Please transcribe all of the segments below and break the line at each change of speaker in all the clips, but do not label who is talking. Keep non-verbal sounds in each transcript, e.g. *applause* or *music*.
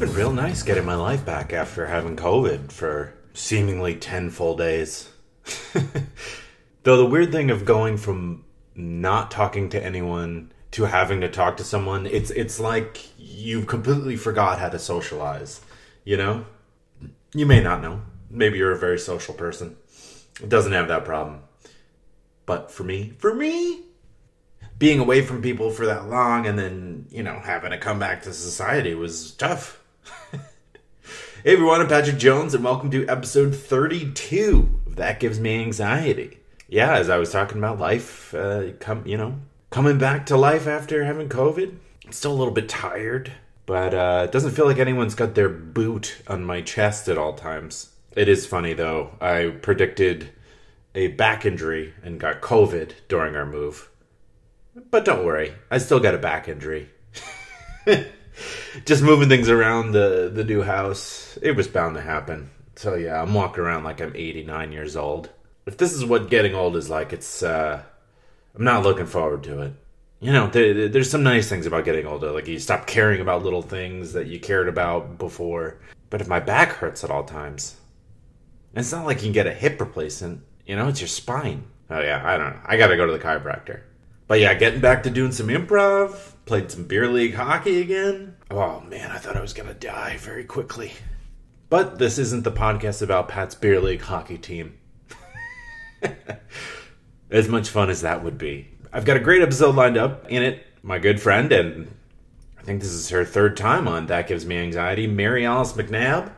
been real nice getting my life back after having COVID for seemingly 10 full days. *laughs* Though the weird thing of going from not talking to anyone to having to talk to someone, it's it's like you've completely forgot how to socialize, you know? You may not know. Maybe you're a very social person. It doesn't have that problem. But for me, for me, being away from people for that long and then, you know, having to come back to society was tough. *laughs* hey everyone, I'm Patrick Jones and welcome to episode 32 of That Gives Me Anxiety. Yeah, as I was talking about life, uh, come, you know, coming back to life after having COVID. I'm still a little bit tired, but uh, it doesn't feel like anyone's got their boot on my chest at all times. It is funny though. I predicted a back injury and got COVID during our move. But don't worry, I still got a back injury. *laughs* Just moving things around the the new house, it was bound to happen. So yeah, I'm walking around like I'm 89 years old. If this is what getting old is like, it's uh I'm not looking forward to it. You know, there, there's some nice things about getting older. Like you stop caring about little things that you cared about before. But if my back hurts at all times, it's not like you can get a hip replacement. You know, it's your spine. Oh yeah, I don't know. I gotta go to the chiropractor. But yeah, getting back to doing some improv, played some beer league hockey again. Oh man, I thought I was gonna die very quickly. But this isn't the podcast about Pat's beer league hockey team. *laughs* as much fun as that would be. I've got a great episode lined up in it. My good friend, and I think this is her third time on That Gives Me Anxiety, Mary Alice McNabb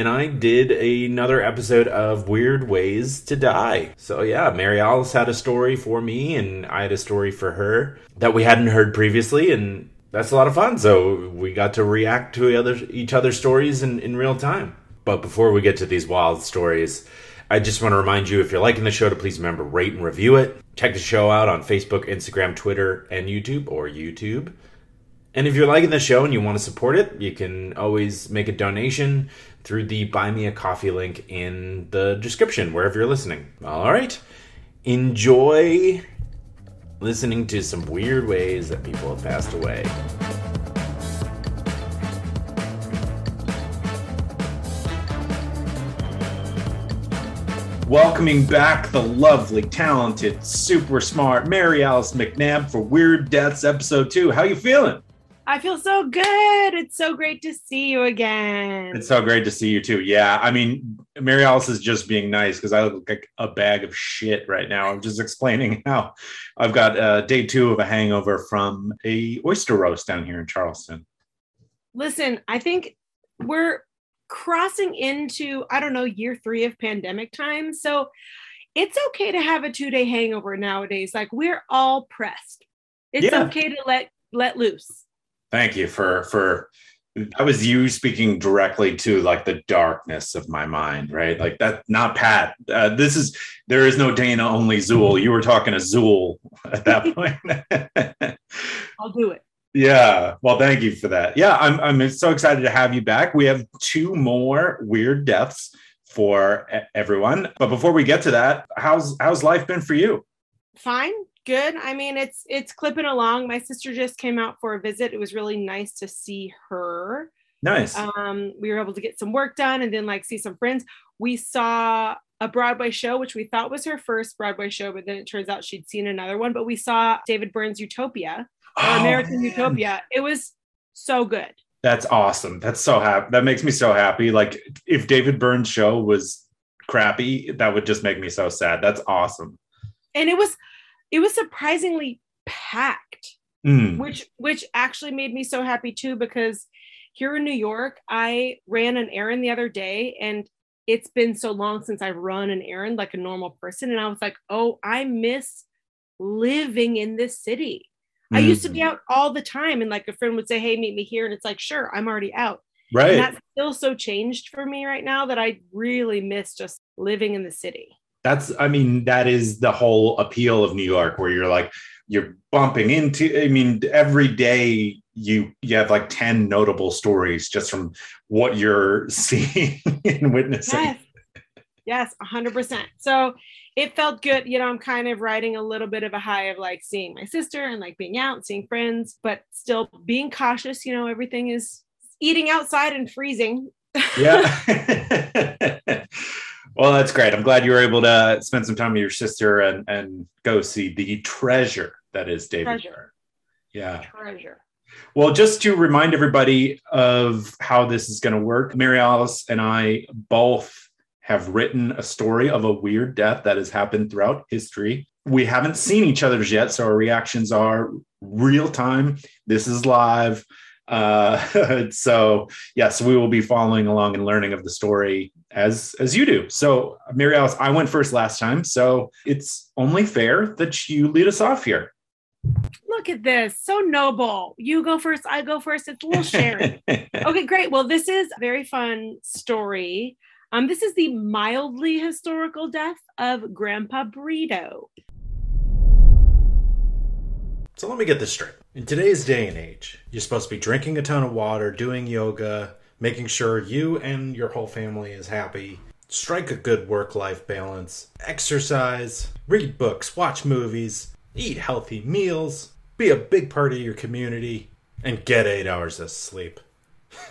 and I did another episode of Weird Ways to Die. So yeah, Mary Alice had a story for me, and I had a story for her that we hadn't heard previously, and that's a lot of fun. So we got to react to each other's stories in, in real time. But before we get to these wild stories, I just want to remind you if you're liking the show to please remember rate and review it. Check the show out on Facebook, Instagram, Twitter, and YouTube or YouTube. And if you're liking the show and you want to support it, you can always make a donation through the Buy Me a Coffee link in the description, wherever you're listening. All right. Enjoy listening to some weird ways that people have passed away. Welcoming back the lovely, talented, super smart Mary Alice McNabb for Weird Deaths episode 2. How you feeling?
I feel so good. It's so great to see you again.
It's so great to see you too. Yeah. I mean, Mary Alice is just being nice because I look like a bag of shit right now. I'm just explaining *laughs* how I've got uh, day two of a hangover from a oyster roast down here in Charleston.
Listen, I think we're crossing into, I don't know, year three of pandemic time. So it's okay to have a two day hangover nowadays. Like we're all pressed. It's yeah. okay to let let loose.
Thank you for for that was you speaking directly to like the darkness of my mind, right? Like that, not Pat. Uh, this is there is no Dana, only Zuul. You were talking to Zuul *laughs* at that point. *laughs*
I'll do it.
Yeah. Well, thank you for that. Yeah, I'm I'm so excited to have you back. We have two more weird deaths for everyone. But before we get to that, how's how's life been for you?
Fine good. I mean, it's it's clipping along. My sister just came out for a visit. It was really nice to see her.
Nice.
Um, we were able to get some work done and then like see some friends. We saw a Broadway show, which we thought was her first Broadway show, but then it turns out she'd seen another one. But we saw David Byrne's Utopia or oh, American man. Utopia. It was so good.
That's awesome. That's so happy. That makes me so happy. Like if David Byrne's show was crappy, that would just make me so sad. That's awesome.
And it was it was surprisingly packed, mm. which which actually made me so happy too because here in New York, I ran an errand the other day and it's been so long since I've run an errand like a normal person. And I was like, oh, I miss living in this city. Mm. I used to be hmm. out all the time and like a friend would say, hey, meet me here. And it's like, sure, I'm already out.
Right. And
that's still so changed for me right now that I really miss just living in the city
that's i mean that is the whole appeal of new york where you're like you're bumping into i mean every day you you have like 10 notable stories just from what you're *laughs* seeing and witnessing
yes. yes 100% so it felt good you know i'm kind of riding a little bit of a high of like seeing my sister and like being out seeing friends but still being cautious you know everything is eating outside and freezing.
yeah. *laughs* *laughs* well, that's great. I'm glad you were able to spend some time with your sister and and go see the treasure that is David. Treasure. Yeah. Treasure. Well, just to remind everybody of how this is going to work, Mary Alice and I both have written a story of a weird death that has happened throughout history. We haven't seen each other's yet, so our reactions are real time. This is live. Uh, *laughs* so yes, we will be following along and learning of the story as as you do. So Mary Alice, I went first last time, so it's only fair that you lead us off here.
Look at this, so noble. You go first, I go first. It's a little sharing. *laughs* okay, great. Well, this is a very fun story. Um, this is the mildly historical death of Grandpa Burrito.
So let me get this straight. In today's day and age, you're supposed to be drinking a ton of water, doing yoga, making sure you and your whole family is happy, strike a good work life balance, exercise, read books, watch movies, eat healthy meals, be a big part of your community, and get eight hours of sleep. *laughs*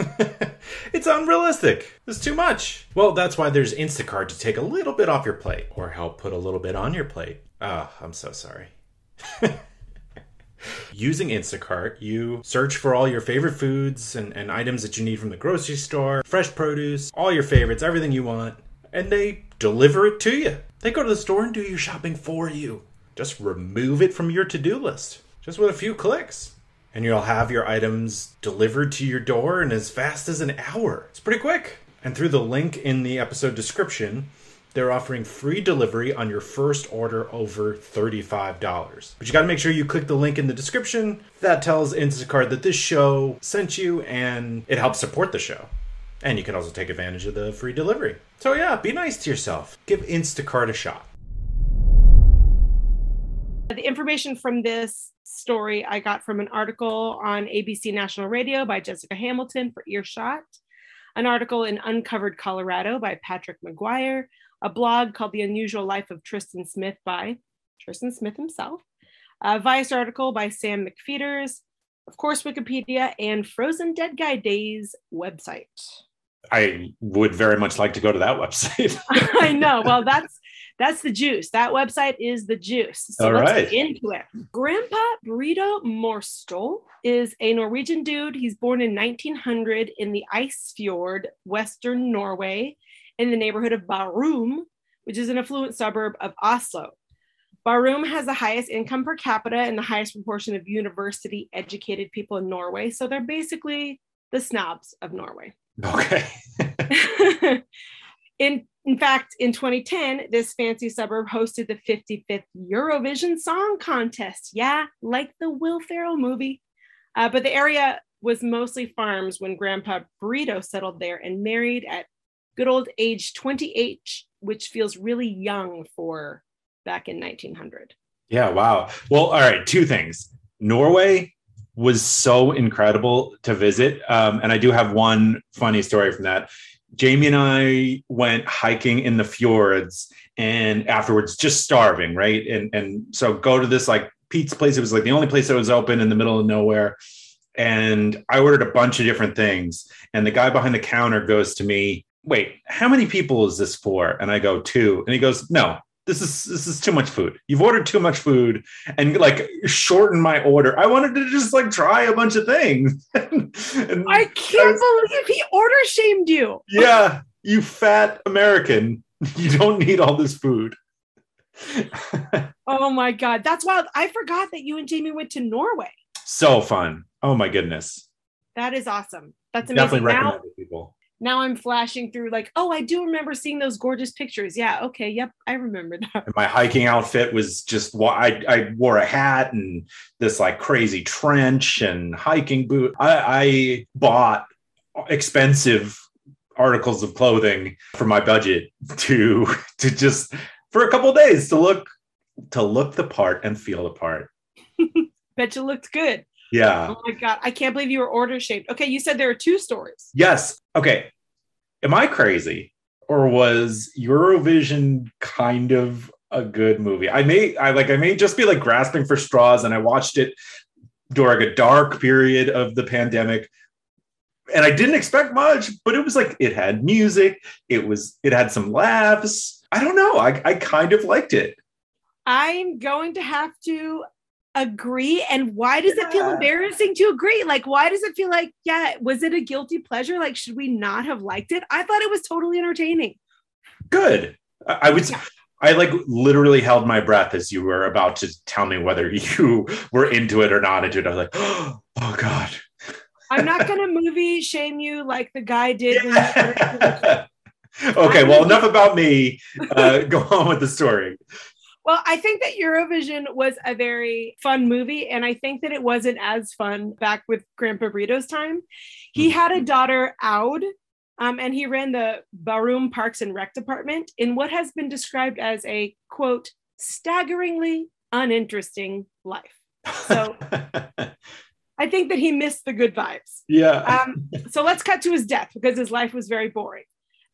it's unrealistic. It's too much. Well, that's why there's Instacart to take a little bit off your plate or help put a little bit on your plate. Oh, I'm so sorry. *laughs* Using Instacart, you search for all your favorite foods and, and items that you need from the grocery store, fresh produce, all your favorites, everything you want, and they deliver it to you. They go to the store and do your shopping for you. Just remove it from your to do list, just with a few clicks. And you'll have your items delivered to your door in as fast as an hour. It's pretty quick. And through the link in the episode description, they're offering free delivery on your first order over $35. But you got to make sure you click the link in the description. That tells Instacart that this show sent you and it helps support the show. And you can also take advantage of the free delivery. So, yeah, be nice to yourself. Give Instacart a shot.
The information from this story I got from an article on ABC National Radio by Jessica Hamilton for Earshot, an article in Uncovered Colorado by Patrick McGuire, a blog called The Unusual Life of Tristan Smith by Tristan Smith himself, a Vice article by Sam McFeeters, of course, Wikipedia, and Frozen Dead Guy Days website.
I would very much like to go to that website. *laughs*
I know. *laughs* Well, that's that's the juice. That website is the juice. So All let's right. get into it. Grandpa Burrito Morstol is a Norwegian dude. He's born in 1900 in the ice fjord, Western Norway in the neighborhood of Bærum, which is an affluent suburb of Oslo. Bærum has the highest income per capita and the highest proportion of university educated people in Norway. So they're basically the snobs of Norway.
Okay. *laughs*
in in fact, in 2010, this fancy suburb hosted the 55th Eurovision Song Contest. Yeah, like the Will Ferrell movie. Uh, but the area was mostly farms when Grandpa Burrito settled there and married at good old age 28, which feels really young for back in 1900.
Yeah, wow. Well, all right, two things. Norway was so incredible to visit. Um, and I do have one funny story from that. Jamie and I went hiking in the fjords and afterwards just starving, right? And and so go to this like Pete's place. It was like the only place that was open in the middle of nowhere. And I ordered a bunch of different things. And the guy behind the counter goes to me, wait, how many people is this for? And I go, two. And he goes, no, this is this is too much food. You've ordered too much food and like shorten my order. I wanted to just like try a bunch of things. *laughs*
and, I can't I was, believe he order shamed you. *laughs*
Yeah, you fat American. *laughs* You don't need all this food.
oh my god, that's wild. I forgot that you and Jamie went to Norway.
So fun. Oh my goodness.
That is awesome. That's amazing. Definitely recommend now, people now I'm flashing through like, oh, I do remember seeing those gorgeous pictures. Yeah, okay, yep, I remember that.
And my hiking outfit was just I I wore a hat and this like crazy trench and hiking boot. I, I bought expensive articles of clothing for my budget to to just for a couple days to look to look the part and feel the part. *laughs*
Bet you looked good.
Yeah.
Oh my god, I can't believe you were order shaped. Okay, you said there are two stories.
Yes. Okay. Am I crazy, or was Eurovision kind of a good movie? I may, I like, I may just be like grasping for straws, and I watched it during a dark period of the pandemic. and I didn't expect much, but it was like it had music, it was it had some laughs. I don't know. I, I kind of liked it.
I'm going to have to agree. And why does yeah. it feel embarrassing to agree? Like, why does it feel like, yeah, was it a guilty pleasure? Like, should we not have liked it? I thought it was totally entertaining.
Good. I was. Yeah. I like literally held my breath as you were about to tell me whether *laughs* you were into it or not into it. I was like, *gasps* oh God.
I'm not going to movie shame you like the guy did. *laughs*
okay, well, enough about me. Uh, go on with the story.
Well, I think that Eurovision was a very fun movie, and I think that it wasn't as fun back with Grandpa Brito's time. He mm-hmm. had a daughter, Aud, um, and he ran the Bærum Parks and Rec department in what has been described as a quote, staggeringly uninteresting life. So *laughs* I think that he missed the good vibes.
Yeah.
Um, so let's cut to his death because his life was very boring.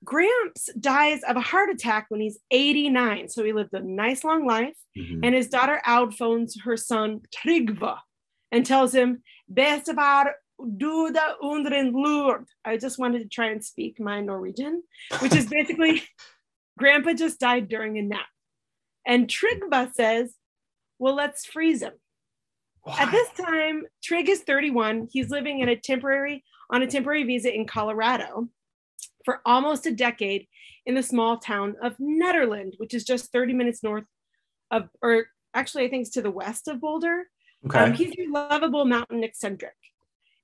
Gramps dies of a heart attack when he's 89. So he lived a nice long life. Mm-hmm. And his daughter Aud phones her son Trygve and tells him, Bestevar Duda undren Lord. I just wanted to try and speak my Norwegian, which is basically *laughs* Grandpa just died during a nap. And Trygve says, Well, let's freeze him. Why? At this time, Trig is 31. He's living in a temporary on a temporary visa in Colorado for almost a decade in the small town of Nederland, which is just 30 minutes north of, or actually, I think it's to the west of Boulder. Okay. Um, he's a lovable mountain eccentric.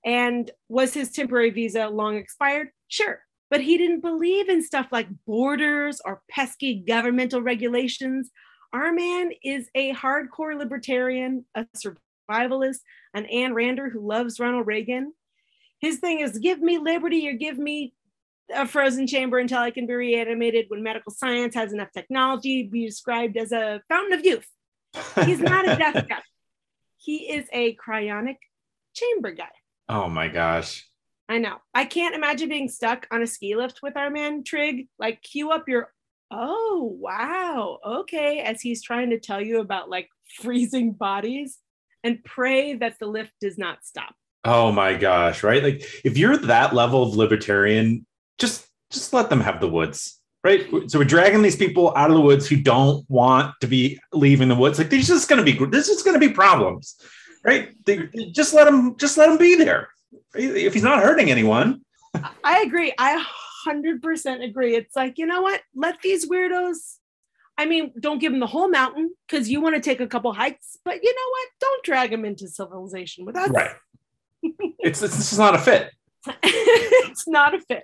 And was his temporary visa long expired? Sure. But he didn't believe in stuff like borders or pesky governmental regulations. Our man is a hardcore libertarian, a survivalist, an Ayn Rander who loves Ronald Reagan. His thing is give me liberty or give me a frozen chamber until I can be reanimated when medical science has enough technology be described as a fountain of youth. He's not a death guy. He is a cryonic chamber guy.
Oh my gosh.
I know. I can't imagine being stuck on a ski lift with our man Trig. Like, cue up your, oh, wow, okay, as he's trying to tell you about like freezing bodies and pray that the lift does not stop.
Oh my gosh, right? Like, if you're that level of libertarian, just just let them have the woods right? So we're dragging these people out of the woods who don't want to be leaving the woods. Like there's just going to be this is going to be problems right? They, just let them just let them be there. If he's not hurting anyone. *laughs*
I agree. I 100% agree. It's like you know what? Let these weirdos i mean don't give them the whole mountain because you want to take a couple hikes but you know what? Don't drag them into civilization with us.
Right. It's it's not a fit. *laughs*
It's not a fit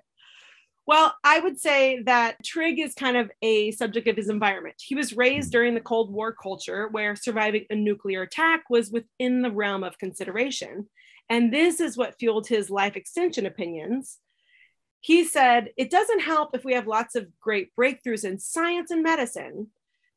well, I would say that Trig is kind of a subject of his environment. He was raised during the Cold War culture where surviving a nuclear attack was within the realm of consideration. And this is what fueled his life extension opinions. He said, It doesn't help if we have lots of great breakthroughs in science and medicine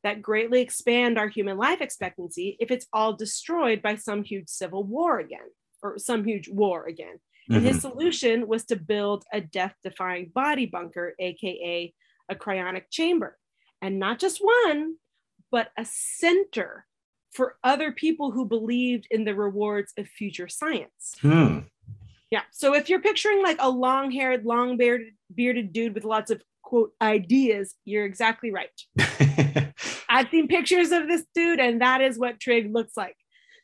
that greatly expand our human life expectancy if it's all destroyed by some huge civil war again or some huge war again. And mm-hmm. his solution was to build a death defying body bunker, AKA a cryonic chamber. And not just one, but a center for other people who believed in the rewards of future science. Hmm. Yeah. So if you're picturing like a long haired, long bearded, bearded dude with lots of quote ideas, you're exactly right. *laughs* I've seen pictures of this dude, and that is what Trig looks like.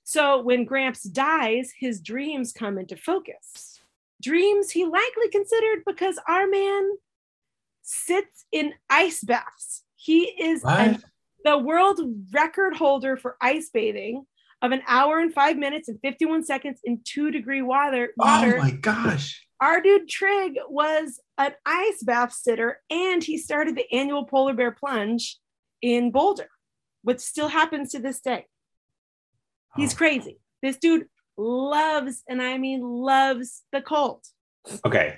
So when Gramps dies, his dreams come into focus. Dreams he likely considered because our man sits in ice baths. He is a, the world record holder for ice bathing of an hour and five minutes and 51 seconds in two degree water.
Oh water. Oh my gosh.
Our dude Trig was an ice bath sitter and he started the annual polar bear plunge in Boulder, which still happens to this day. He's oh. crazy. This dude loves, and I mean loves the cult.
Okay.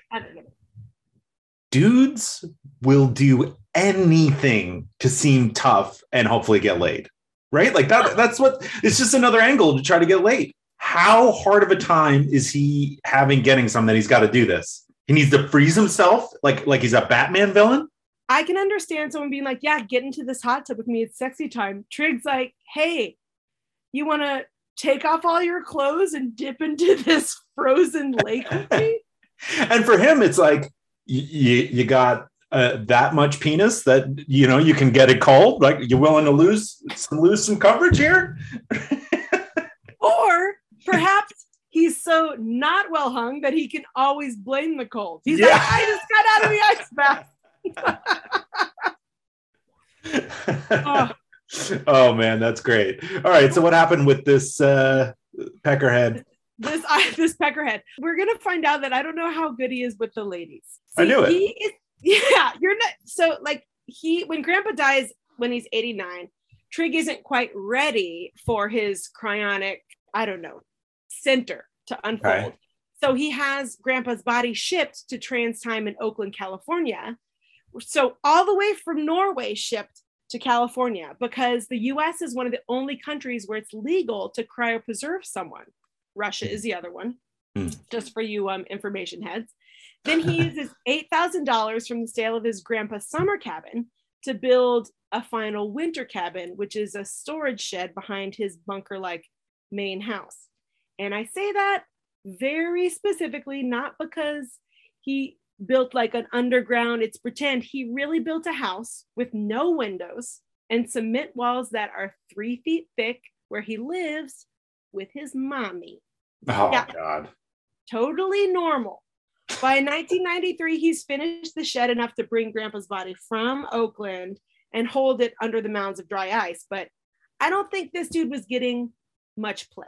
Dudes will do anything to seem tough and hopefully get laid. Right? Like that that's what it's just another angle to try to get laid. How hard of a time is he having getting some that he's got to do this? He needs to freeze himself like like he's a Batman villain?
I can understand someone being like, "Yeah, get into this hot tub with me. It's sexy time." Trig's like, "Hey, you want to take off all your clothes and dip into *laughs* this frozen lake with me? *laughs*
and for him, it's like you you got uh, that much penis that you know you can get it cold. Like you're willing to lose some lose some coverage here, *laughs*
or perhaps he's so not well hung that he can always blame the cold. He's yeah. like, I just got out of the ice
bath. oh. *laughs* oh. man, that's great. All right, so what happened with this uh, peckerhead?
This I, *laughs* this peckerhead. We're gonna find out that I don't know how good he is with the ladies.
See, I knew it. He is, *laughs*
yeah, you're not. So like he when Grandpa dies when he's 89, Trig isn't quite ready for his cryonic. I don't know center to unfold. Right. So he has grandpa's body shipped to TransTime in Oakland, California. So all the way from Norway shipped to California because the US is one of the only countries where it's legal to cryopreserve someone. Russia is the other one, mm. just for you um, information heads. Then he *laughs* uses $8,000 from the sale of his grandpa's summer cabin to build a final winter cabin, which is a storage shed behind his bunker like main house. And I say that very specifically, not because he built like an underground, it's pretend. He really built a house with no windows and cement walls that are three feet thick where he lives with his mommy.
Oh, yeah. God.
Totally normal. By *laughs* 1993, he's finished the shed enough to bring Grandpa's body from Oakland and hold it under the mounds of dry ice. But I don't think this dude was getting much play.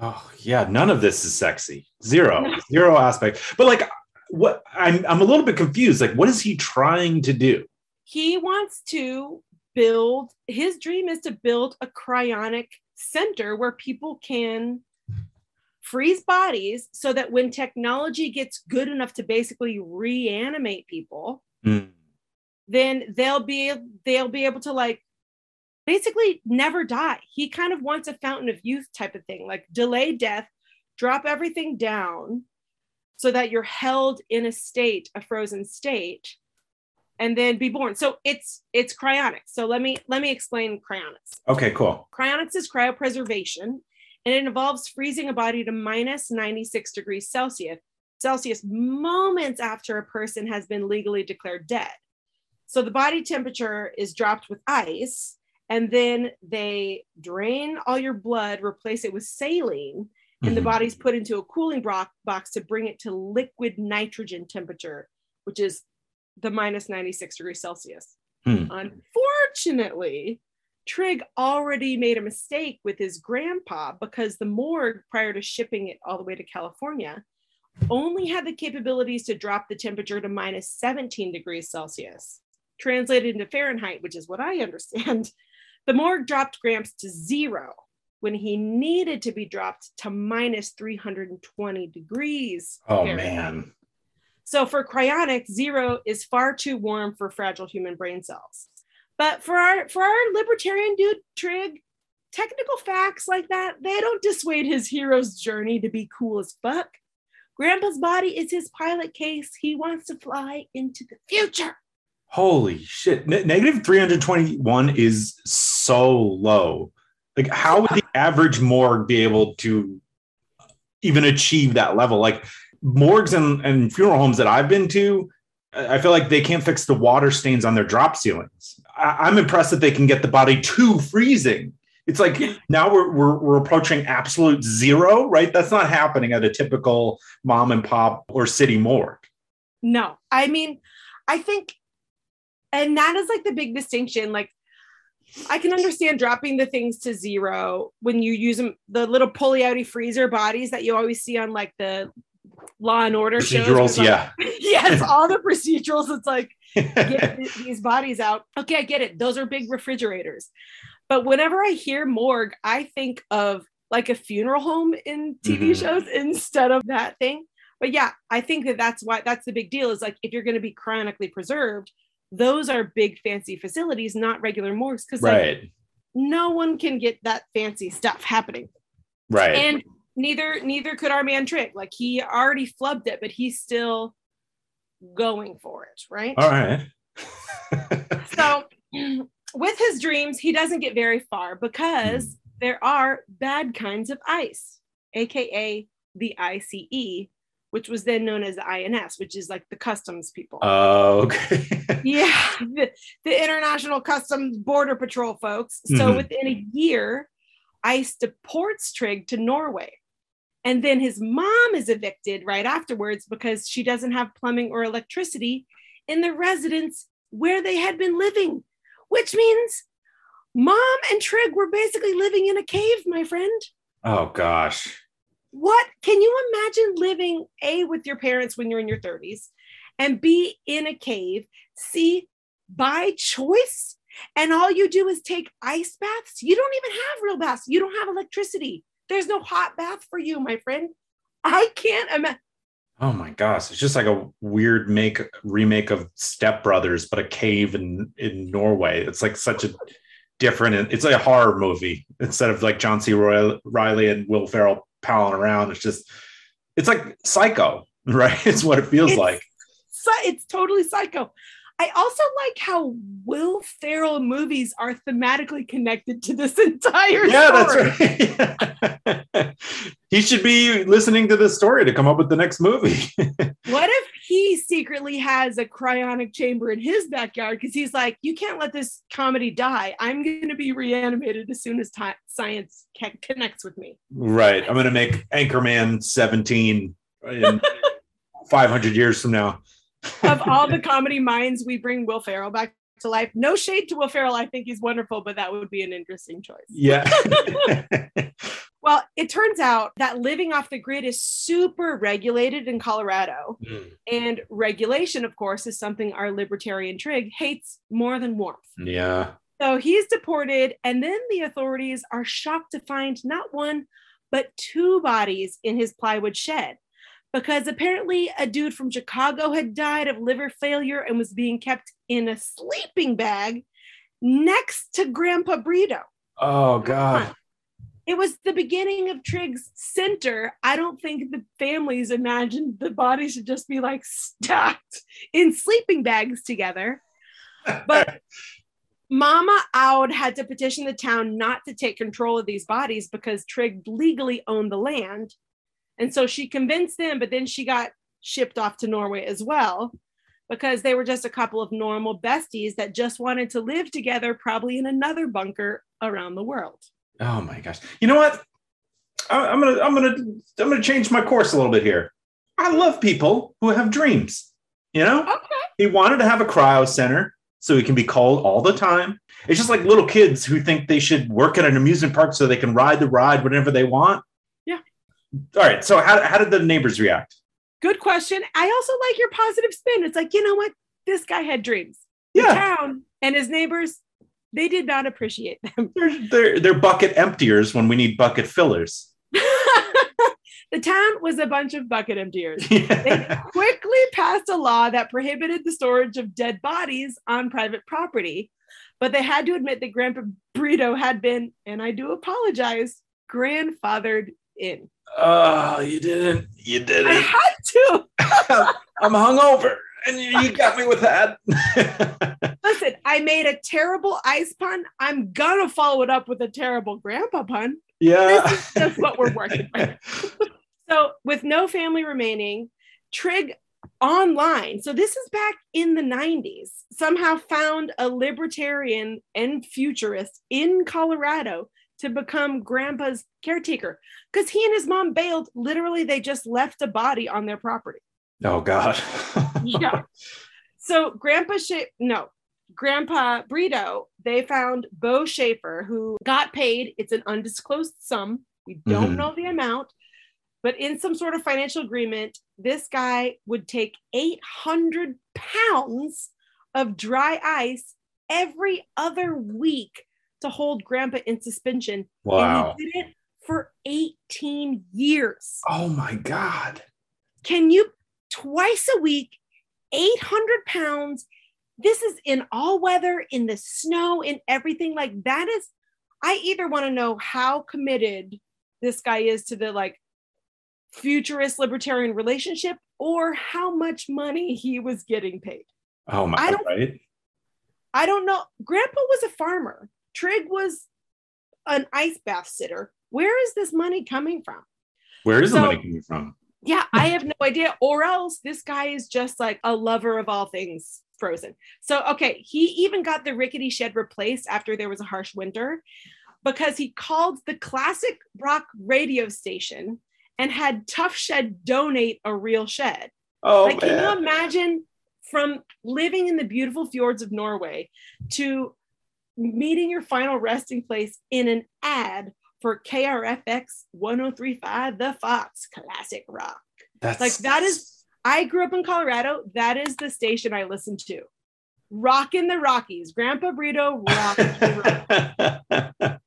Oh yeah, none of this is sexy. Zero, *laughs* zero aspect. But like, what I'm I'm a little bit confused. Like, what is he trying to do?
He wants to build. His dream is to build a cryonic center where people can freeze bodies so that when technology gets good enough to basically reanimate people, mm. then they'll be they'll be able to like basically never die. He kind of wants a fountain of youth type of thing, like delay death, drop everything down so that you're held in a state, a frozen state, and then be born. So it's it's cryonics. So let me let me explain cryonics.
Okay, cool.
Cryonics is cryopreservation, and it involves freezing a body to minus 96 degrees Celsius, Celsius moments after a person has been legally declared dead. So the body temperature is dropped with ice and then they drain all your blood, replace it with saline, and mm-hmm. the body's put into a cooling box to bring it to liquid nitrogen temperature, which is the minus 96 degrees Celsius. Hmm. Unfortunately, Trig already made a mistake with his grandpa because the morgue, prior to shipping it all the way to California, only had the capabilities to drop the temperature to minus 17 degrees Celsius. Translated into Fahrenheit, which is what I *laughs* understand, the morgue dropped Gramps to zero when he needed to be dropped to minus 320 degrees.
Oh, Fahrenheit. man.
So for cryonic, zero is far too warm for fragile human brain cells. But for our for our libertarian dude Trig, technical facts like that, they don't dissuade his hero's journey to be cool as fuck. Grandpa's body is his pilot case. He wants to fly into the future.
Holy shit. negative 321 is so low. Like, how would the average morgue be able to even achieve that level? Like, morgues and, and funeral homes that I've been to, I feel like they can't fix the water stains on their drop ceilings. I, am I'm impressed that they can get the body to freezing. It's like now we're, we're, we're approaching absolute zero, right? That's not happening at a typical mom and pop or city morgue.
No, I mean, I think and that is like the big distinction like I can understand dropping the things to zero when you use them, the little pulley outy freezer bodies that you always see on like the Law and Order
procedurals.
Shows,
yeah,
like, *laughs* yes, *laughs* all the procedurals. It's like get *laughs* these bodies out. Okay, I get it. Those are big refrigerators. But whenever I hear morgue, I think of like a funeral home in TV mm-hmm. shows instead of that thing. But yeah, I think that that's why that's the big deal. Is like if you're going to be cryonically preserved, those are big fancy facilities, not regular morgues, because
right. Like,
no one can get that fancy stuff happening.
Right.
And neither neither could our man Trick. Like he already flubbed it, but he's still going for it, right?
All right. *laughs*
so with his dreams, he doesn't get very far because mm. there are bad kinds of ice, aka the ICE, which was then known as the INS, which is like the customs people.
Oh, okay. *laughs*
yeah, the, the International Customs Border Patrol folks. So mm-hmm. within a year, ICE deports Trygg to Norway. And then his mom is evicted right afterwards because she doesn't have plumbing or electricity in the residence where they had been living, which means mom and Trygg were basically living in a cave, my friend.
Oh, gosh.
What can you imagine living A with your parents when you're in your 30s and B in a cave, C by choice? And all you do is take ice baths. You don't even have real baths. You don't have electricity. There's no hot bath for you, my friend. I can't imagine.
Oh my gosh, it's just like a weird make remake of Step Brothers, but a cave in in Norway. It's like such a different. It's like a horror movie instead of like John C. Roy, Reilly and Will Ferrell palling around. It's just, it's like Psycho, *laughs* right? It's what it feels
it's,
like.
It's totally Psycho. I also like how Will Ferrell movies are thematically connected to this *laughs* entire story.
yeah, story. that's right. *laughs* he should be listening to this story to come up with the next movie.
what if he secretly has a cryonic chamber in his backyard because he's like, you can't let this comedy die. I'm going to be reanimated as soon as t- science connects with me.
Right. I'm going to make Anchorman 17 in *laughs* 500 years from now
of all the *laughs* comedy minds, we bring Will Ferrell back to life. No shade to Will Ferrell. I think he's wonderful, but that would be an interesting choice.
Yeah. *laughs* *laughs*
well, it turns out that living off the grid is super regulated in Colorado. Mm. And regulation, of course, is something our libertarian Trygg hates more than warmth.
Yeah.
So he's deported, and then the authorities are shocked to find not one, but two bodies in his plywood shed because apparently a dude from Chicago had died of liver failure and was being kept in a sleeping bag next to Grandpa Brito.
Oh, God.
It was the beginning of Trygg's center. I don't think the families imagined the bodies should just be like stacked in sleeping bags together. But *laughs* Mama Aud had to petition the town not to take control of these bodies because Trygg legally owned the land and so she convinced them, but then she got shipped off to Norway as well because they were just a couple of normal besties that just wanted to live together, probably in another bunker around the world.
Oh my gosh. You know what? I, am gonna I'm gonna I'm gonna change my course a little bit here. I love people who have dreams. You know?
Okay.
He wanted to have a cryo center so he can be called all the time. It's just like little kids who think they should work at an amusement park so they can ride the ride whenever they want. All right. So how, how did the neighbors react?
Good question. I also like your positive spin. It's like, you know what? This guy had dreams.
Yeah.
The town and his neighbors, they did not appreciate them. *laughs*
They're, they're, they're bucket emptiers when we need bucket fillers. *laughs*
the town was a bunch of bucket emptiers. Yeah. They quickly passed a law that prohibited the storage of dead bodies on private property, but they had to admit that Grandpa Brito had been, and I do apologize, grandfathered in.
Oh, you didn't. You didn't. I
had to. *laughs*
I'm hungover, and you got me with that. *laughs*
Listen, I made a terrible ice pun. I'm gonna follow it up with a terrible grandpa pun.
Yeah,
this is just what we're working with. *laughs* so, with no family remaining, Trig online. So this is back in the 90s. Somehow found a libertarian and futurist in Colorado to become grandpa's caretaker because he and his mom bailed. Literally, they just left a body on their property.
Oh, God. *laughs*
yeah. So, Grandpa, Sha- no, Grandpa Brito, they found Bo Shaffer, who got paid. It's an undisclosed sum. We don't mm-hmm. know the amount, but in some sort of financial agreement, this guy would take 800 pounds of dry ice every other week to hold grandpa in suspension.
Wow.
And he did it for 18 years.
Oh my God.
Can you twice a week, 800 pounds? This is in all weather, in the snow, in everything. Like that is, I either want to know how committed this guy is to the like futurist libertarian relationship or how much money he was getting paid.
Oh my I don't, right?
I don't know. Grandpa was a farmer. Trygg was an ice bath sitter. Where is this money coming from?
Where is so, the money coming from?
Yeah, I have no idea. Or else this guy is just like a lover of all things frozen. So, okay, he even got the rickety shed replaced after there was a harsh winter because he called the classic rock radio station and had Tuff Shed donate a real shed. Oh, like, man. can you imagine from living in the beautiful fjords of Norway to meeting your final resting place in an ad for KRFX 1035 The Fox Classic Rock. That's like that is I grew up in Colorado. That is the station I listen to. Rock in the Rockies. Grandpa Brito
rock.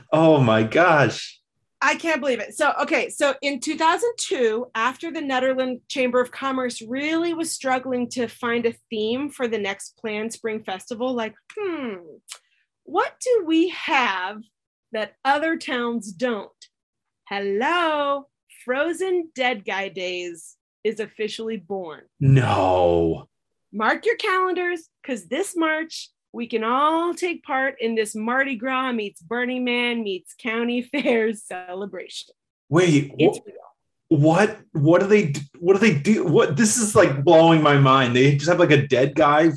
*laughs* oh my gosh.
I can't believe it. So, okay, so in 2002, after the Nederland Chamber of Commerce really was struggling to find a theme for the next planned spring festival, like, hmm, what do we have that other towns don't? Hello, Frozen Dead Guy Days is officially born.
No.
Mark your calendars because this March, we can all take part in this Mardi Gras meets Burning Man meets county *laughs* fairs celebration.
Wait, it's real. What what do they what do they do? What this is like blowing my mind. They just have like a dead guy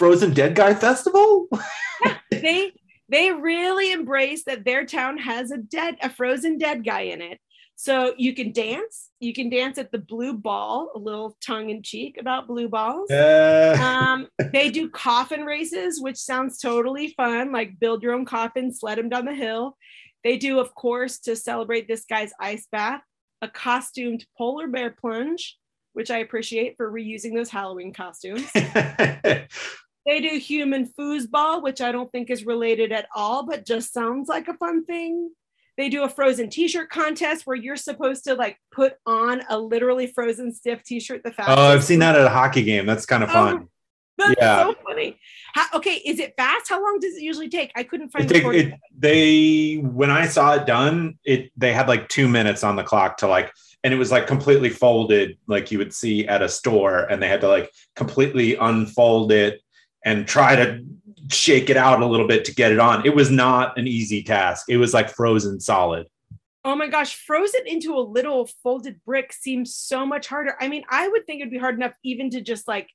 frozen dead guy festival? *laughs*
yeah, they they really embrace that their town has a dead a frozen dead guy in it. So you can dance. You can dance at the blue ball, a little tongue in cheek about blue balls. Uh. *laughs* Um, they do coffin races, which sounds totally fun, like build your own coffin, sled them down the hill. They do, of course, to celebrate this guy's ice bath, a costumed polar bear plunge, which I appreciate for reusing those Halloween costumes. *laughs* they do human foosball, which I don't think is related at all, but just sounds like a fun thing. They do a frozen t-shirt contest where you're supposed to like put on a literally frozen stiff t-shirt the
fastest. Oh, I've seen that at a hockey game. That's kind of oh, fun. Oh,
that's yeah. so funny. How, okay, is it fast? How long does it usually take? I couldn't find it,
it. They when I saw it done, it they had like two minutes on the clock to like, and it was like completely folded, like you would see at a store, and they had to like completely unfold it and try to shake it out a little bit to get it on. It was not an easy task. It was like frozen solid.
Oh my gosh, frozen into a little folded brick seems so much harder. I mean, I would think it'd be hard enough even to just like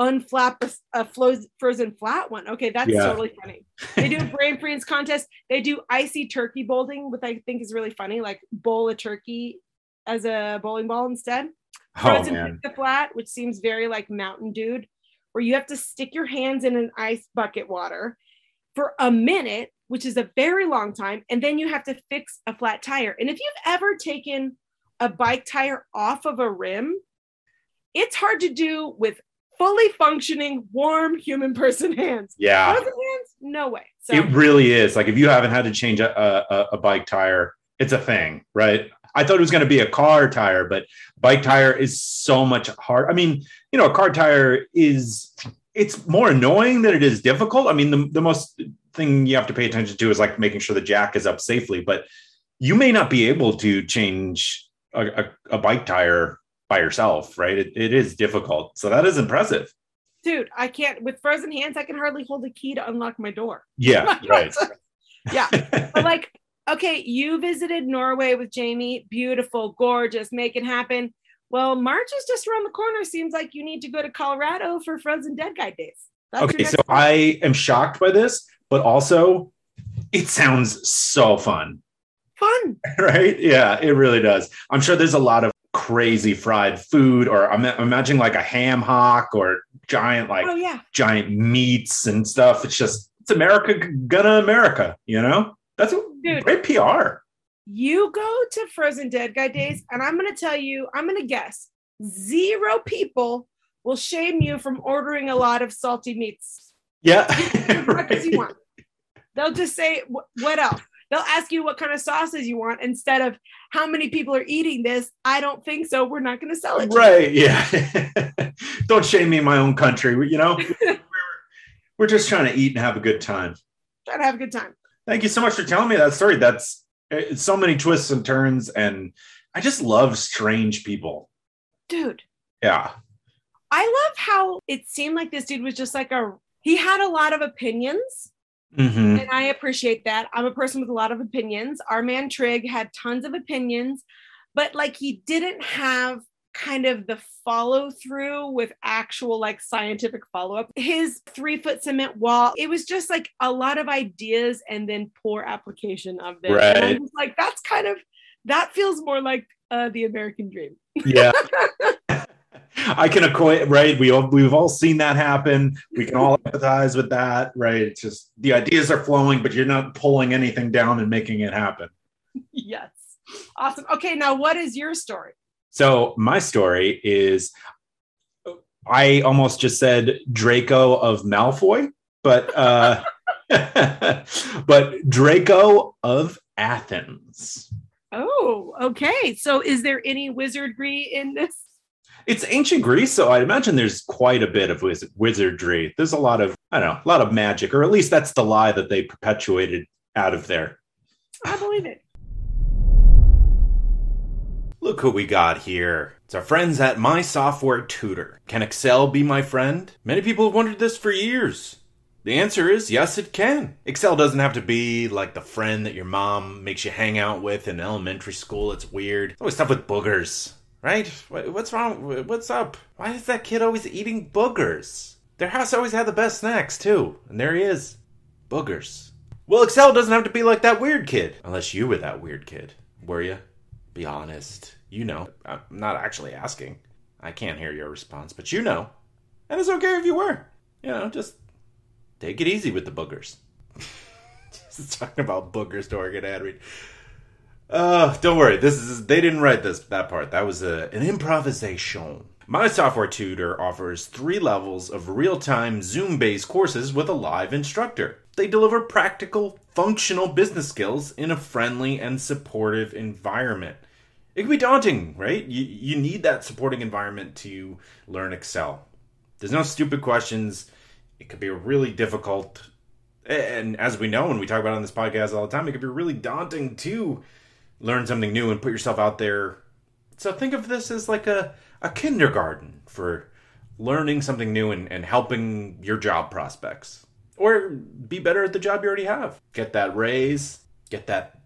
unflap a, a frozen flat one. Okay, that's yeah. totally funny. They do a *laughs* brain freeze contest. They do icy turkey bowling, which I think is really funny. Like bowl a turkey as a bowling ball instead. Oh, frozen oh, the flat, which seems very like Mountain Dude where you have to stick your hands in an ice bucket water for a minute, which is a very long time, and then you have to fix a flat tire. And if you've ever taken a bike tire off of a rim, it's hard to do with fully functioning, warm human person *laughs* hands.
Yeah.
Hands? No way.
So it really is. Like if you haven't had to change a, a, a bike tire, it's a thing, right? I thought it was going to be a car tire, but bike tire is so much hard. I mean, you know, a car tire is it's more annoying than it is difficult. I mean, the, the most thing you have to pay attention to is like making sure the jack is up safely, but you may not be able to change a, a, a bike tire by yourself, right? It, it is difficult. So that is impressive.
Dude, I can't with frozen hands, I can hardly hold a key to unlock my door.
Yeah, *laughs* right.
yeah. But like okay, you visited Norway with Jamie. Beautiful, gorgeous, make it happen. Well, March is just around the corner. Seems like you need to go to Colorado for Frozen Dead Guy Days.
That's okay, so I am shocked by this, but also it sounds so fun.
Fun. *laughs*
right? Yeah, it really does. I'm sure there's a lot of crazy fried food, or I'm imagining like a ham hock or giant, like
oh, yeah.
giant meats and stuff. It's just, it's America gonna America, you know? That's a Dude, great PR.
You go to Frozen Dead Guy Days, and I'm going to tell you, I'm going to guess zero people will shame you from ordering a lot of salty meats.
Yeah.
right. *laughs* you want. They'll just say, what else? They'll ask you what kind of sauces you want instead of how many people are eating this. I don't think so. We're not going to sell it.
Right. Yeah. *laughs* don't shame me in my own country. You know, *laughs* we're, we're just trying to eat and have a good time.
Trying to have a good time.
Thank you so much for telling me that story. That's so many twists and turns, and I just love strange people.
Dude.
Yeah.
I love how it seemed like this dude was just like a he had a lot of opinions. Mm-hmm. And I appreciate that. I'm a person with a lot of opinions. Our man Trig had tons of opinions, but like he didn't have kind of the follow through with actual like scientific follow up. His three foot cement wall, it was just like a lot of ideas and then poor application of them. Right. And I'm just like, that's kind of, that feels more like uh, the American dream.
Yeah. *laughs* I can equate, right? We all, we've all seen that happen. We can all empathize with that, right? It's just the ideas are flowing, but you're not pulling anything down and making it happen.
Yes. Awesome. Okay, now what is your story?
So my story is I almost just said Draco of Malfoy, but uh *laughs* but Draco of Athens.
Oh, okay. So is there any wizardry in this?
It's ancient Greece, so I imagine there's quite a bit of wiz- wizardry. There's a lot of, I don't know, a lot of magic, or at least that's the lie that they perpetuated out of there.
I believe it.
Look who we got here. It's our friends at My Software Tutor. Can Excel be my friend? Many people have wondered this for years. The answer is yes, it can. Excel doesn't have to be like the friend that your mom makes you hang out with in elementary school. It's weird. It's always stuff with boogers, right? What's wrong? What's up? Why is that kid always eating boogers? Their house always had the best snacks, too. And there he is. Boogers. Well, Excel doesn't have to be like that weird kid. Unless you were that weird kid. Were you? Be honest. You know. I'm not actually asking. I can't hear your response, but you know. And it's okay if you were. You know, just take it easy with the boogers. *laughs* just talking about boogers to Oregon ad read. Uh, don't worry. This is they didn't write this that part. That was a, an improvisation. My software tutor offers three levels of real-time Zoom-based courses with a live instructor. They deliver practical, functional business skills in a friendly and supportive environment it can be daunting, right? You you need that supporting environment to learn Excel. There's no stupid questions. It could be really difficult, and as we know, and we talk about on this podcast all the time, it could be really daunting to learn something new and put yourself out there. So think of this as like a a kindergarten for learning something new and, and helping your job prospects. Or be better at the job you already have. Get that raise, get that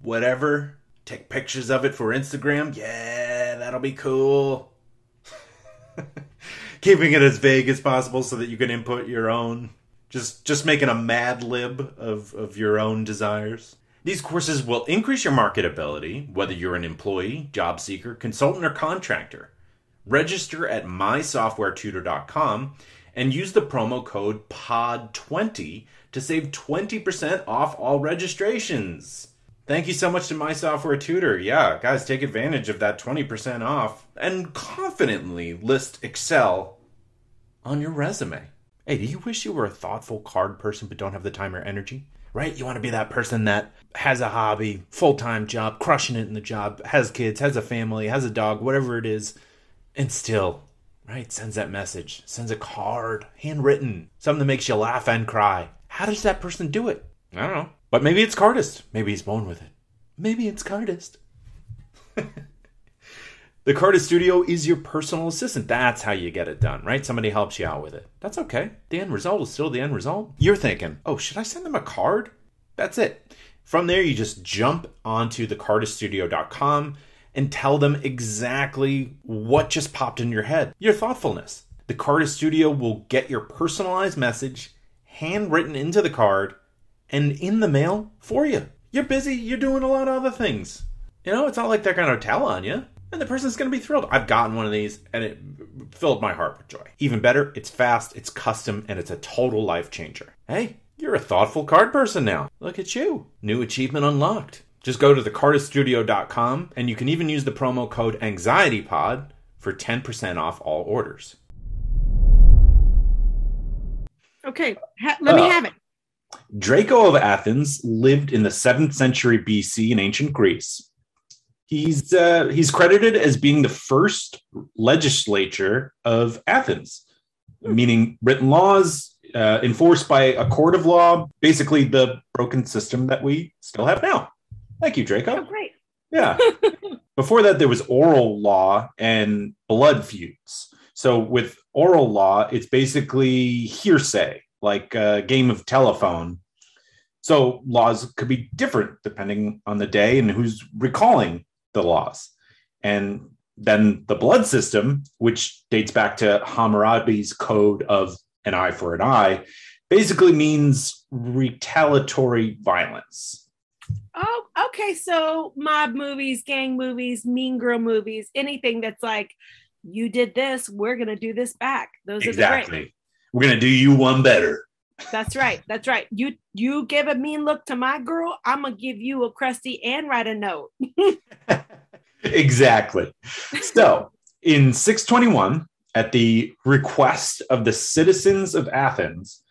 whatever take pictures of it for Instagram. Yeah, that'll be cool. *laughs* Keeping it as vague as possible so that you can input your own. Just just making a mad lib of, of your own desires. These courses will increase your marketability, whether you're an employee, job seeker, consultant, or contractor. Register at mysoftwaretutor.com and use the promo code POD20 to save 20% off all registrations. Thank you so much to My Software Tutor. Yeah, guys, take advantage of that 20% off and confidently list Excel on your resume. Hey, do you wish you were a thoughtful card person but don't have the time or energy? Right? You want to be that person that has a hobby, full time job, crushing it in the job, has kids, has a family, has a dog, whatever it is, and still, right, sends that message, sends a card, handwritten, something that makes you laugh and cry. How does that person do it? I don't know. But maybe it's Cardist. Maybe he's born with it. Maybe it's Cardist. *laughs* the Cardist Studio is your personal assistant. That's how you get it done, right? Somebody helps you out with it. That's okay. The end result is still the end result. You're thinking, oh, should I send them a card? That's it. From there, you just jump onto the thecardiststudio.com and tell them exactly what just popped in your head. Your thoughtfulness. The Cardist Studio will get your personalized message handwritten into the card and in the mail for you. You're busy, you're doing a lot of other things. You know, it's not like they're going to tell on you. And the person's going to be thrilled. I've gotten one of these and it filled my heart with joy. Even better, it's fast, it's custom, and it's a total life changer. Hey, you're a thoughtful card person now. Look at you. New achievement unlocked. Just go to thecardiststudio.com and you can even use the promo code AnxietyPod for 10% off all orders.
Okay, ha- let uh, me have it.
Draco of Athens lived in the 7th century BC in ancient Greece. He's uh, he's credited as being the first legislature of Athens, meaning written laws uh, enforced by a court of law, basically the broken system that we still have now. Thank you, Draco.
Oh, great.
Yeah. *laughs* Before that, there was oral law and blood feuds. So with oral law, it's basically hearsay like a game of telephone. So laws could be different depending on the day and who's recalling the laws.
And then the blood system, which dates back to Hammurabi's code of an eye for an eye, basically means retaliatory violence.
Oh, okay. So mob movies, gang movies, mean girl movies, anything that's like, you did this, we're gonna do this back. Those exactly. are
exactly. We're gonna do you one better.
That's right. That's right. You you give a mean look to my girl, I'm gonna give you a crusty and write a note. *laughs*
exactly. So in 621, at the request of the citizens of Athens,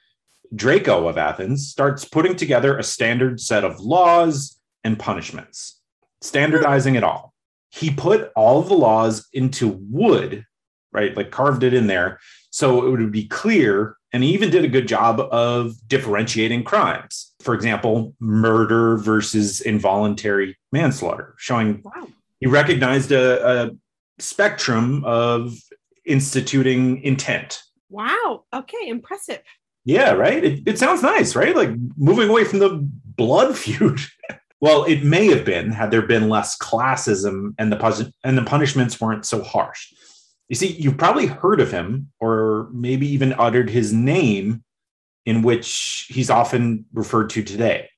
Draco of Athens starts putting together a standard set of laws and punishments, standardizing it all. He put all of the laws into wood, right? Like carved it in there so it would be clear. And he even did a good job of differentiating crimes. For example, murder versus involuntary manslaughter, showing wow. he recognized a, a spectrum of instituting intent.
Wow. Okay. Impressive.
Yeah, right. It, it sounds nice, right? Like moving away from the blood *laughs* feud. well, it may have been had there been less classism and the and the punishments weren't so harsh. You see, you've probably heard of him or maybe even uttered his name in which he's often referred to today.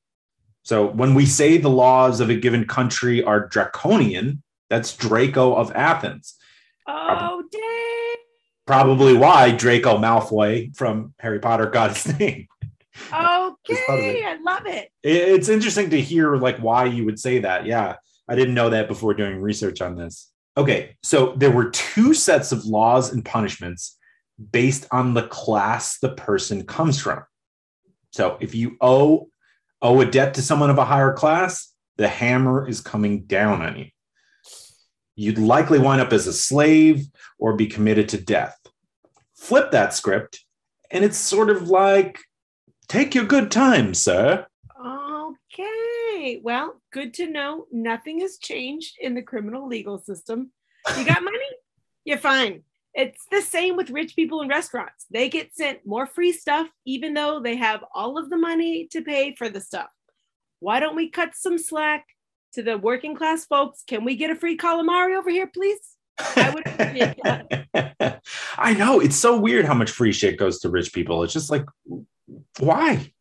So when we say the laws of a given country are draconian, that's Draco of Athens.
Oh, dang.
Probably why Draco Malfoy from Harry Potter got his *laughs* name.
Okay, I love it.
It's interesting to hear like why you would say that. Yeah, I didn't know that before doing research on this. Okay, so there were two sets of laws and punishments based on the class the person comes from. So if you owe owe a debt to someone of a higher class, the hammer is coming down on you you'd likely wind up as a slave or be committed to death. Flip that script, and it's sort of like take your good time, sir.
Okay. Well, good to know. Nothing has changed in the criminal legal system. You got *laughs* money? You're fine. It's the same with rich people in restaurants. They get sent more free stuff, even though they have all of the money to pay for the stuff. Why don't we cut some slack to the working class folks, can we get a free calamari over here, please? I
would *laughs* I know it's so weird how much free shit goes to rich people. It's just like, why?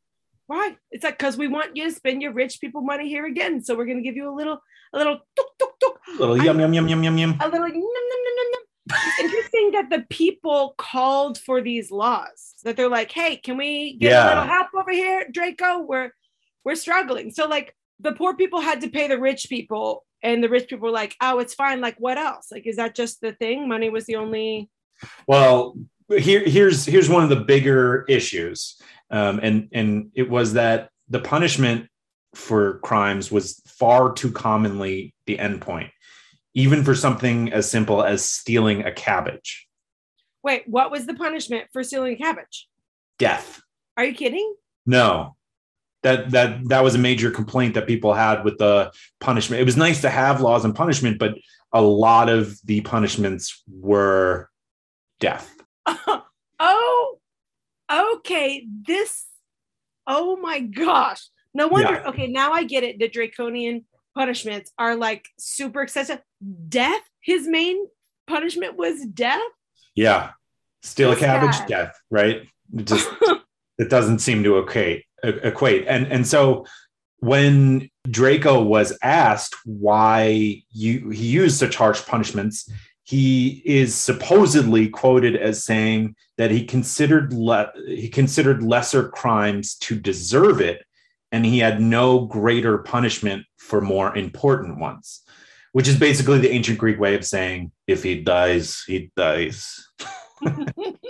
Why? It's like because we want you to spend your rich people money here again. So we're gonna give you a little, a little, tuk, tuk, tuk.
a little yum yum yum yum yum yum.
A little yum yum yum yum yum. It's interesting that the people called for these laws. That they're like, hey, can we get yeah. a little help over here, Draco? We're we're struggling. So like the poor people had to pay the rich people and the rich people were like oh it's fine like what else? Like is that just the thing? Money was the only
well here here's here's one of the bigger issues um, and and it was that the punishment for crimes was far too commonly the endpoint even for something as simple as stealing a cabbage.
Wait what was the punishment for stealing a cabbage?
Death.
Are you kidding?
No that that that was a major complaint that people had with the punishment. It was nice to have laws and punishment, but a lot of the punishments were death. *laughs*
oh, okay. This. Oh my gosh! No wonder. Yeah. Okay, now I get it. The draconian punishments are like super excessive. Death. His main punishment was death.
Yeah, steal That's a cabbage, bad. death. Right. It just *laughs* it doesn't seem to okay equate. And and so when Draco was asked why you he used such harsh punishments, he is supposedly quoted as saying that he considered le- he considered lesser crimes to deserve it, and he had no greater punishment for more important ones, which is basically the ancient Greek way of saying if he dies, he dies. *laughs*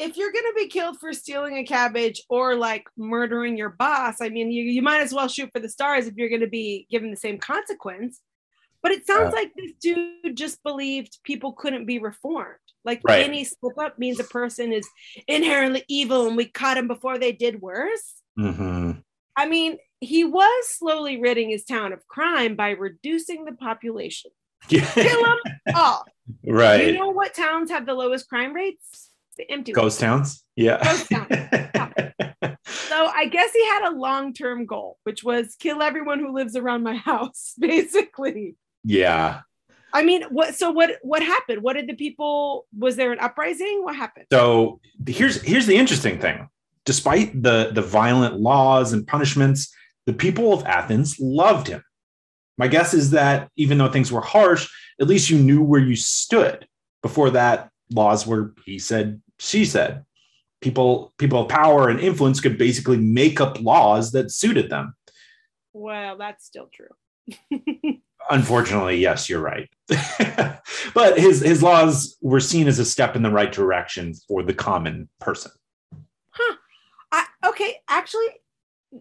if you're going to be killed for stealing a cabbage or like murdering your boss, I mean, you, you might as well shoot for the stars if you're going to be given the same consequence. But it sounds like this dude just believed people couldn't be reformed. Like right. any slip up means a person is inherently evil and we caught him before they did worse. Mm-hmm. I mean, he was slowly ridding his town of crime by reducing the population. Kill them all. *laughs*
Right.
You know what towns have the lowest crime rates? The empty
ghost ones. towns. Yeah. Ghost towns. *laughs*
so I guess he had a long term goal, which was kill everyone who lives around my *laughs* house, basically.
Yeah.
I mean, what? So what? What happened? What did the people? Was there an uprising? What happened?
So here's here's the interesting thing. Despite the the violent laws and punishments, the people of Athens loved him. My guess is that even though things were harsh, at least you knew where you stood. Before that, laws were he said, she said. People people of power and influence could basically make up laws that suited them.
Well, that's still true. *laughs*
Unfortunately, yes, you're right. *laughs* but his his laws were seen as a step in the right direction for the common person.
Huh. I, okay, actually,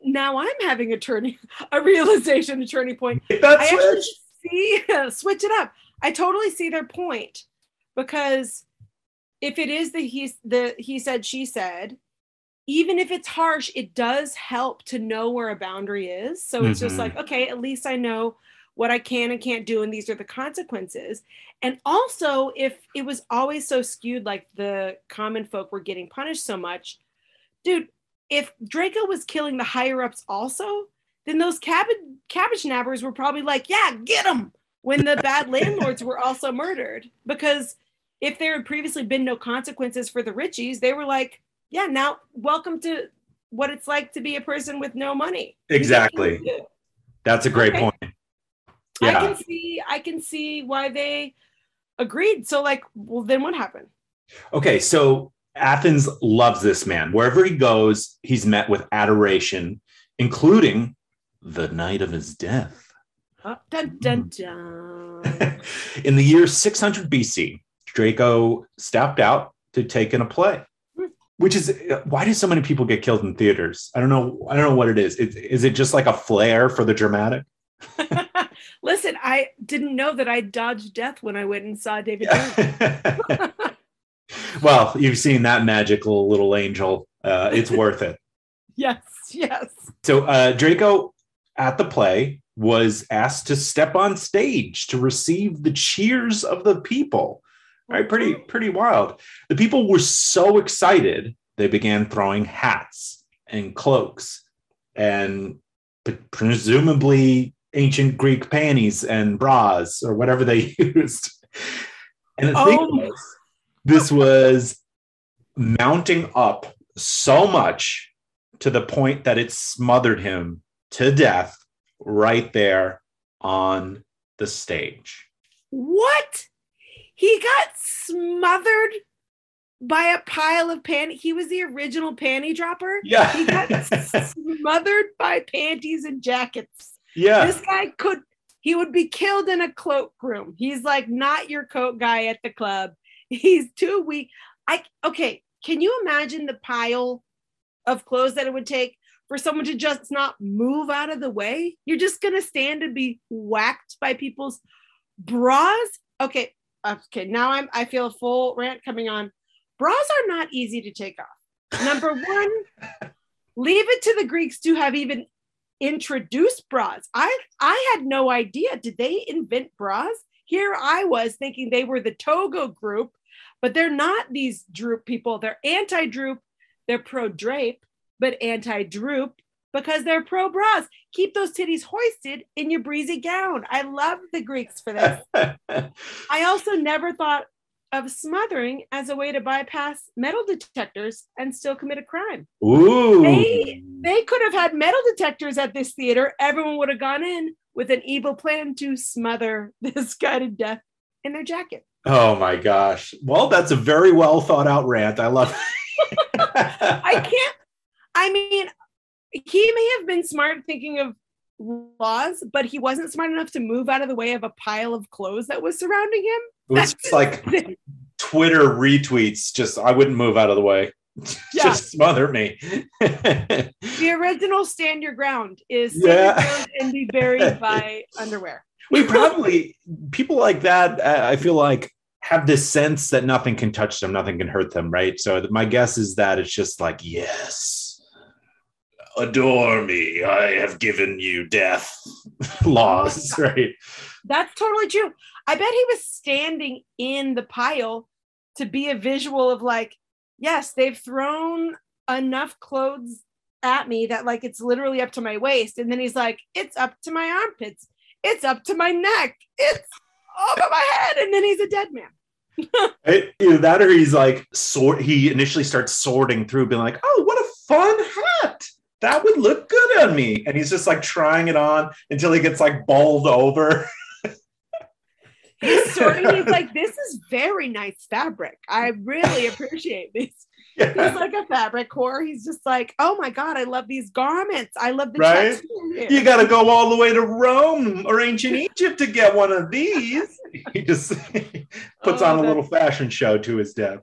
now I'm having a turning *laughs* a realization, a turning point.
That's
I actually see switch it up. I totally see their point because if it is the he the he said she said, even if it's harsh, it does help to know where a boundary is. So it's mm-hmm. just like, okay, at least I know what I can and can't do, and these are the consequences. And also, if it was always so skewed, like the common folk were getting punished so much, dude, if Draco was killing the higher ups also, then those cabbage cabbage nabbers were probably like, yeah, get them when the bad *laughs* landlords were also murdered. Because if there had previously been no consequences for the Richies, they were like, yeah, now welcome to what it's like to be a person with no money.
Exactly. That's a great okay. point
yeah. I can see I can see why they agreed. So like, well, then what happened?
Okay, so Athens loves this man. Wherever he goes, he's met with adoration, including the night of his death.
Oh, dun, dun, dun. *laughs*
In the year 600 BC, Draco stepped out to take in a play. Hmm. Which is why do so many people get killed in theaters? I don't know. I don't know what it is. Is, is it just like a flair for the dramatic? *laughs*
Listen, I didn't know that I dodged death when I went and saw David *laughs*
well, you've seen that magical little angel. Uh, it's *laughs* worth it.
Yes, yes.
So uh, Draco at the play was asked to step on stage to receive the cheers of the people. Right, pretty pretty wild. The people were so excited they began throwing hats and cloaks and presumably ancient Greek panties and bras or whatever they *laughs* used. And the oh. thing was, this was mounting up so much to the point that it smothered him to death right there on the stage.
What? He got smothered by a pile of panties. He was the original panty dropper.
Yeah.
He got *laughs* smothered by panties and jackets.
Yeah.
This guy could he would be killed in a cloakroom. He's like not your coat guy at the club. He's too weak. I okay, can you imagine the pile of clothes that it would take for someone to just not move out of the way? You're just gonna stand and be whacked by people's bras. Okay, okay. Now I'm I feel a full rant coming on. Bras are not easy to take off. Number *laughs* one, leave it to the Greeks to have even introduced bras. I I had no idea. Did they invent bras? Here I was thinking they were the Togo group, but they're not these droop people. They're anti-droop. They're pro-drape, but anti-droop because they're pro bras. Keep those titties hoisted in your breezy gown. I love the Greeks for this. *laughs* I also never thought of smothering as a way to bypass metal detectors and still commit a crime.
Ooh.
They, they could have had metal detectors at this theater. Everyone would have gone in with an evil plan to smother *laughs* this guy to death in their jacket.
Oh my gosh. Well, that's a very well thought out rant. I love *laughs*
I can't, I mean, he may have been smart thinking of laws, but he wasn't smart enough to move out of the way of a pile of clothes that was surrounding him.
It was like Twitter retweets. Just I wouldn't move out of the way. *laughs* Yeah. just smother me.
the original stand your ground is yeah. and be buried *laughs* by underwear.
We probably people like that. Uh, I feel like have this sense that nothing can touch them, nothing can hurt them, right? So my guess is that it's just like yes, adore me. I have given you death *laughs* laws, *laughs* right?
That's totally true. I bet he was standing in the pile to be a visual of like, yes, they've thrown enough clothes at me that like it's literally up to my waist. And then he's like, it's up to my armpits. It's up to my neck. It's over my head, and then he's a dead man. *laughs*
it, either that or he's like sort he initially starts sorting through being like oh what a fun hat that would look good on me and he's just like trying it on until he gets like bowled over
he's *laughs* sorting he's like this is very nice fabric i really appreciate this yeah. he's like a fabric whore. He's just like, oh my god, I love these garments. I love the
right. You got to go all the way to Rome or ancient Egypt to get one of these. *laughs* He just *laughs* puts oh, on a little fashion show to his death.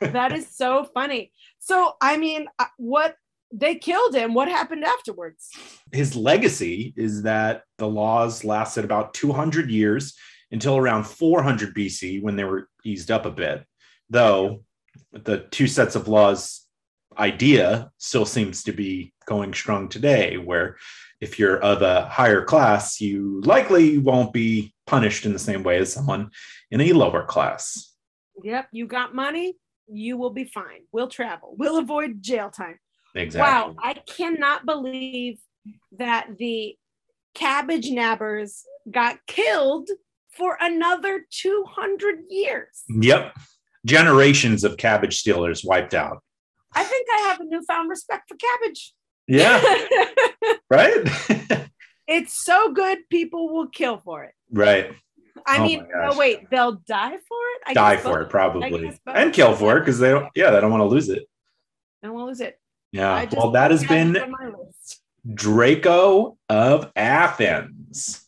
that is so funny. So, I mean, uh, what they killed him. What happened afterwards?
His legacy is that the laws lasted about 200 years until around 400 BC when they were eased up a bit. Though the two sets of laws idea still seems to be going strong today, where if you're of a higher class, you likely won't be punished in the same way as someone in a lower class.
Yep, you got money, you will be fine. We'll travel. We'll avoid jail time.
Exactly.
Wow, I cannot believe that the cabbage nabbers got killed for another 200 years.
Yep generations of cabbage stealers wiped out.
I think I have a newfound respect for cabbage.
Yeah. *laughs* right?
it's so good, people will kill for it.
Right.
I oh mean, oh wait, they'll die for it?
I die for both. it, probably. And kill for it because they don't, yeah, they don't want to lose it.
I don't want to lose it.
Yeah. Well, that has been Draco of Athens.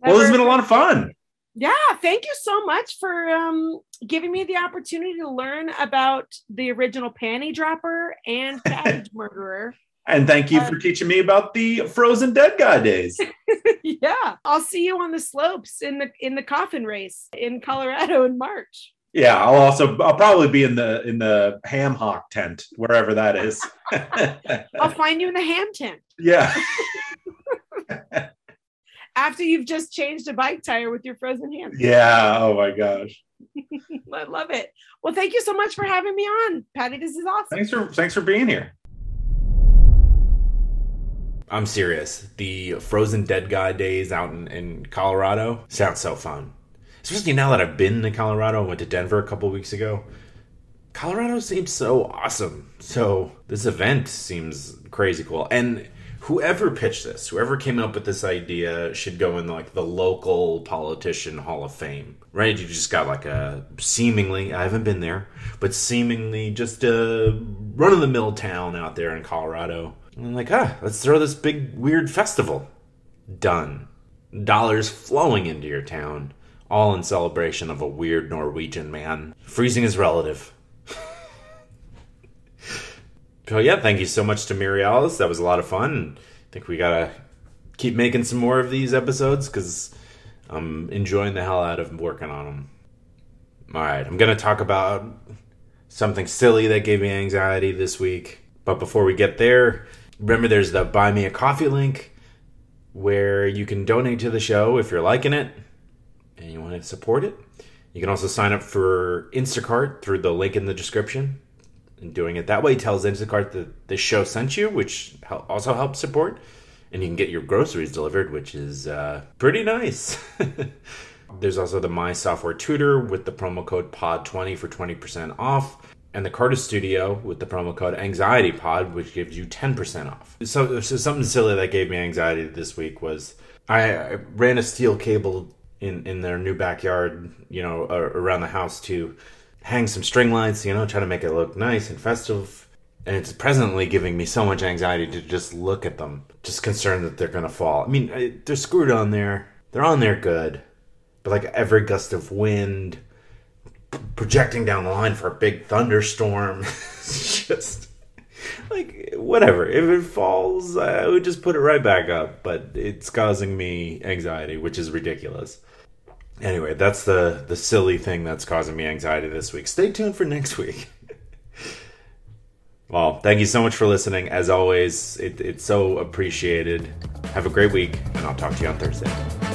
Well, it's been a lot of fun.
Yeah, thank you so much for um, giving me the opportunity to learn about the original panty dropper and cabbage *laughs* murderer.
And thank you for uh, teaching me about the frozen dead guy days. *laughs*
yeah, I'll see you on the slopes in the in the coffin race in Colorado in March.
Yeah, I'll also I'll probably be in the in the ham hock tent wherever that is. *laughs*
I'll find you in the ham tent.
Yeah. *laughs*
After you've just changed a bike tire with your frozen ham.
Yeah. Oh my gosh. *laughs*
I love it. Well, thank you so much for having me on, Patty. This is awesome.
Thanks for thanks for being here.
I'm serious. The frozen dead guy days out in, in Colorado sounds so fun. Especially now that I've been to Colorado. I went to Denver a couple weeks ago. Colorado seems so awesome. So this event seems crazy cool. And whoever pitched this, whoever came up with this idea, should go in like the local politician hall of fame, right? You just got like a seemingly, I haven't been there, but seemingly just a run of the mill town out there in Colorado. And I'm like, ah, let's throw this big weird festival. Done. Dollars flowing into your town, all in celebration of a weird Norwegian man freezing his relative. *laughs* So yeah, thank you so much to Mirialis. That was a lot of fun. I think we gotta keep making some more of these episodes because I'm enjoying the hell out of working on them. All right, I'm gonna talk about something silly that gave me anxiety this week. But before we get there, remember there's the Buy Me a Coffee link where you can donate to the show if you're liking it and support it. You can also sign up for Instacart through the link in the description and doing it that way tells Instacart that the show sent you, which also helps support. And you can get your groceries delivered, which is uh, pretty nice. *laughs* There's also the My Software Tutor with the promo code POD20 for 20% off. And the Cardist Studio with the promo code Anxiety Pod, which gives you 10% off. So, so something silly that gave me anxiety this week was I ran a steel cable in, in their new backyard, you know, around the house to hang some string lights, you know, try to make it look nice and festive. And it's presently giving me so much anxiety to just look at them, just concerned that they're to fall. I mean, they're screwed on there, they're on there good, but like every gust of wind projecting down the line for a big thunderstorm, *laughs* it's just like whatever. If it falls, I would just put it right back up, but it's causing me anxiety, which is ridiculous anyway, that's the the silly thing that's causing me anxiety this week. Stay tuned for next week. *laughs* well, thank you so much for listening. As always, it, it's so appreciated. Have a great week, and I'll talk to you on Thursday.